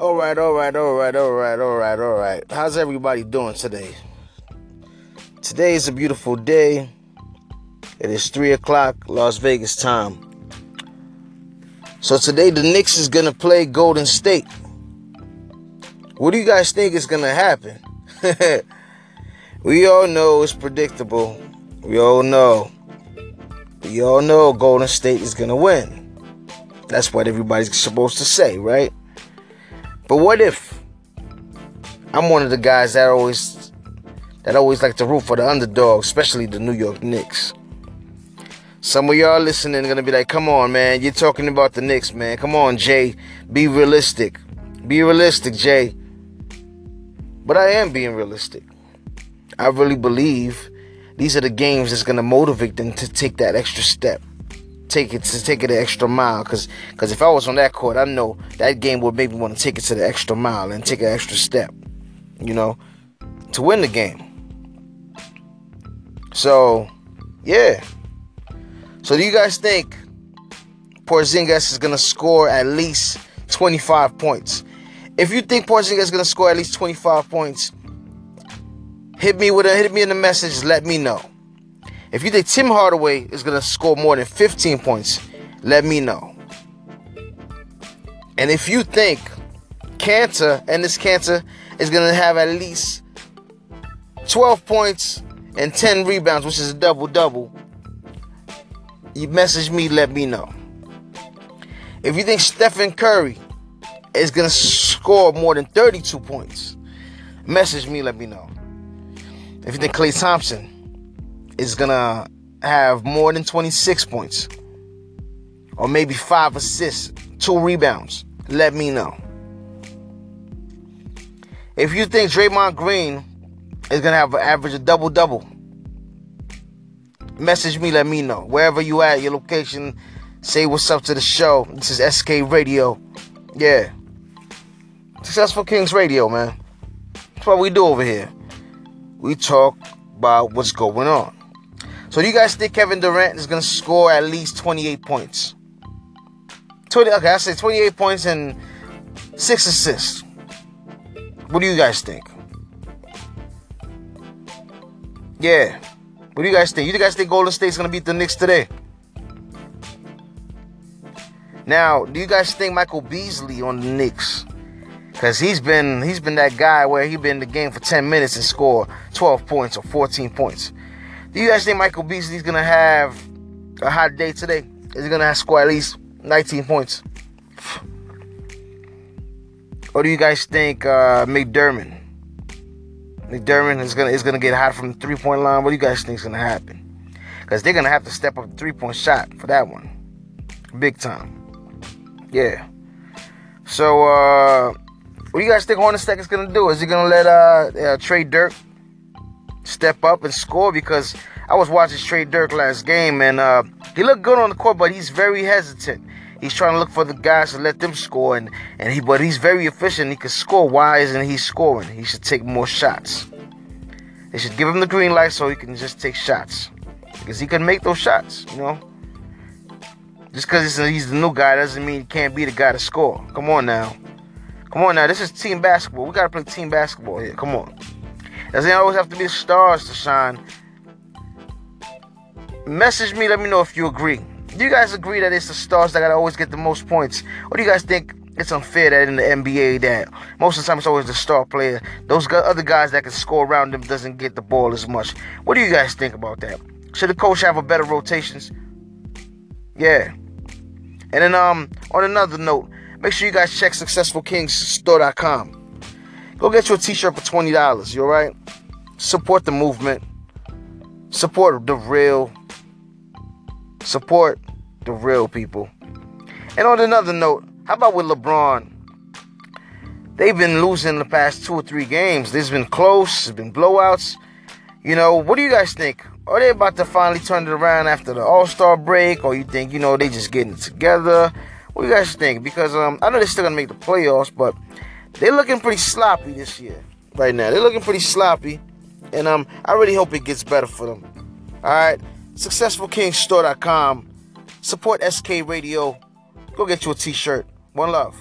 All right, all right, all right, all right, all right, all right. How's everybody doing today? Today is a beautiful day. It is 3 o'clock, Las Vegas time. So today the Knicks is going to play Golden State. What do you guys think is going to happen? we all know it's predictable. We all know. We all know Golden State is going to win. That's what everybody's supposed to say, right? But what if I'm one of the guys that always that always like to root for the underdog, especially the New York Knicks. Some of y'all listening are gonna be like, come on, man, you're talking about the Knicks, man. Come on, Jay. Be realistic. Be realistic, Jay. But I am being realistic. I really believe these are the games that's gonna motivate them to take that extra step take it to take it an extra mile because because if I was on that court, I know that game would make me want to take it to the extra mile and take an extra step, you know, to win the game. So, yeah. So do you guys think Porzingis is gonna score at least 25 points? If you think Porzingis is gonna score at least 25 points, hit me with a hit me in the message. Let me know. If you think Tim Hardaway is going to score more than 15 points, let me know. And if you think Kanter and this Kanter is going to have at least 12 points and 10 rebounds, which is a double double, you message me, let me know. If you think Stephen Curry is going to score more than 32 points, message me, let me know. If you think Klay Thompson is gonna have more than 26 points, or maybe five assists, two rebounds, let me know. If you think Draymond Green is gonna have an average of double double, message me, let me know. Wherever you at, your location, say what's up to the show. This is SK Radio. Yeah. Successful Kings Radio, man. That's what we do over here. We talk about what's going on. So do you guys think Kevin Durant is going to score at least 28 points? 20, okay, I say 28 points and six assists. What do you guys think? Yeah. What do you guys think? You guys think Golden State's going to beat the Knicks today? Now, do you guys think Michael Beasley on the Knicks? Cause he's been he's been that guy where he's been in the game for 10 minutes and score 12 points or 14 points. Do you guys think Michael Beasley's gonna have a hot day today? Is he gonna score at least 19 points? Or do you guys think uh, McDermott, McDermott is gonna is gonna get hot from the three point line? What do you guys think is gonna happen? Because they're gonna have to step up the three point shot for that one, big time. Yeah. So, uh, what do you guys think Hornacek is gonna do? Is he gonna let uh, uh Trey Burke step up and score because I was watching Trey Burke last game and uh, he looked good on the court, but he's very hesitant. He's trying to look for the guys to let them score, and, and he but he's very efficient. He can score. Why isn't he scoring? He should take more shots. They should give him the green light so he can just take shots because he can make those shots. You know, just because he's, he's the new guy doesn't mean he can't be the guy to score. Come on now, come on now. This is team basketball. We gotta play team basketball here. Come on. Doesn't always have to be the stars to shine. Message me, let me know if you agree. Do you guys agree that it's the stars that gotta always get the most points? Or do you guys think it's unfair that in the NBA that most of the time it's always the star player, those other guys that can score around them doesn't get the ball as much? What do you guys think about that? Should the coach have a better rotations? Yeah. And then um on another note, make sure you guys check successfulkingsstore.com. Go get you a t-shirt for $20. You alright? Support the movement. Support the real. Support the real people. And on another note, how about with LeBron? They've been losing the past two or three games. There's been close, there's been blowouts. You know, what do you guys think? Are they about to finally turn it around after the All Star break, or you think you know they just getting it together? What do you guys think? Because um, I know they're still gonna make the playoffs, but they're looking pretty sloppy this year. Right now, they're looking pretty sloppy, and um, I really hope it gets better for them. All right, successfulkingstore.com. Support SK Radio. Go get you a T-shirt. One love.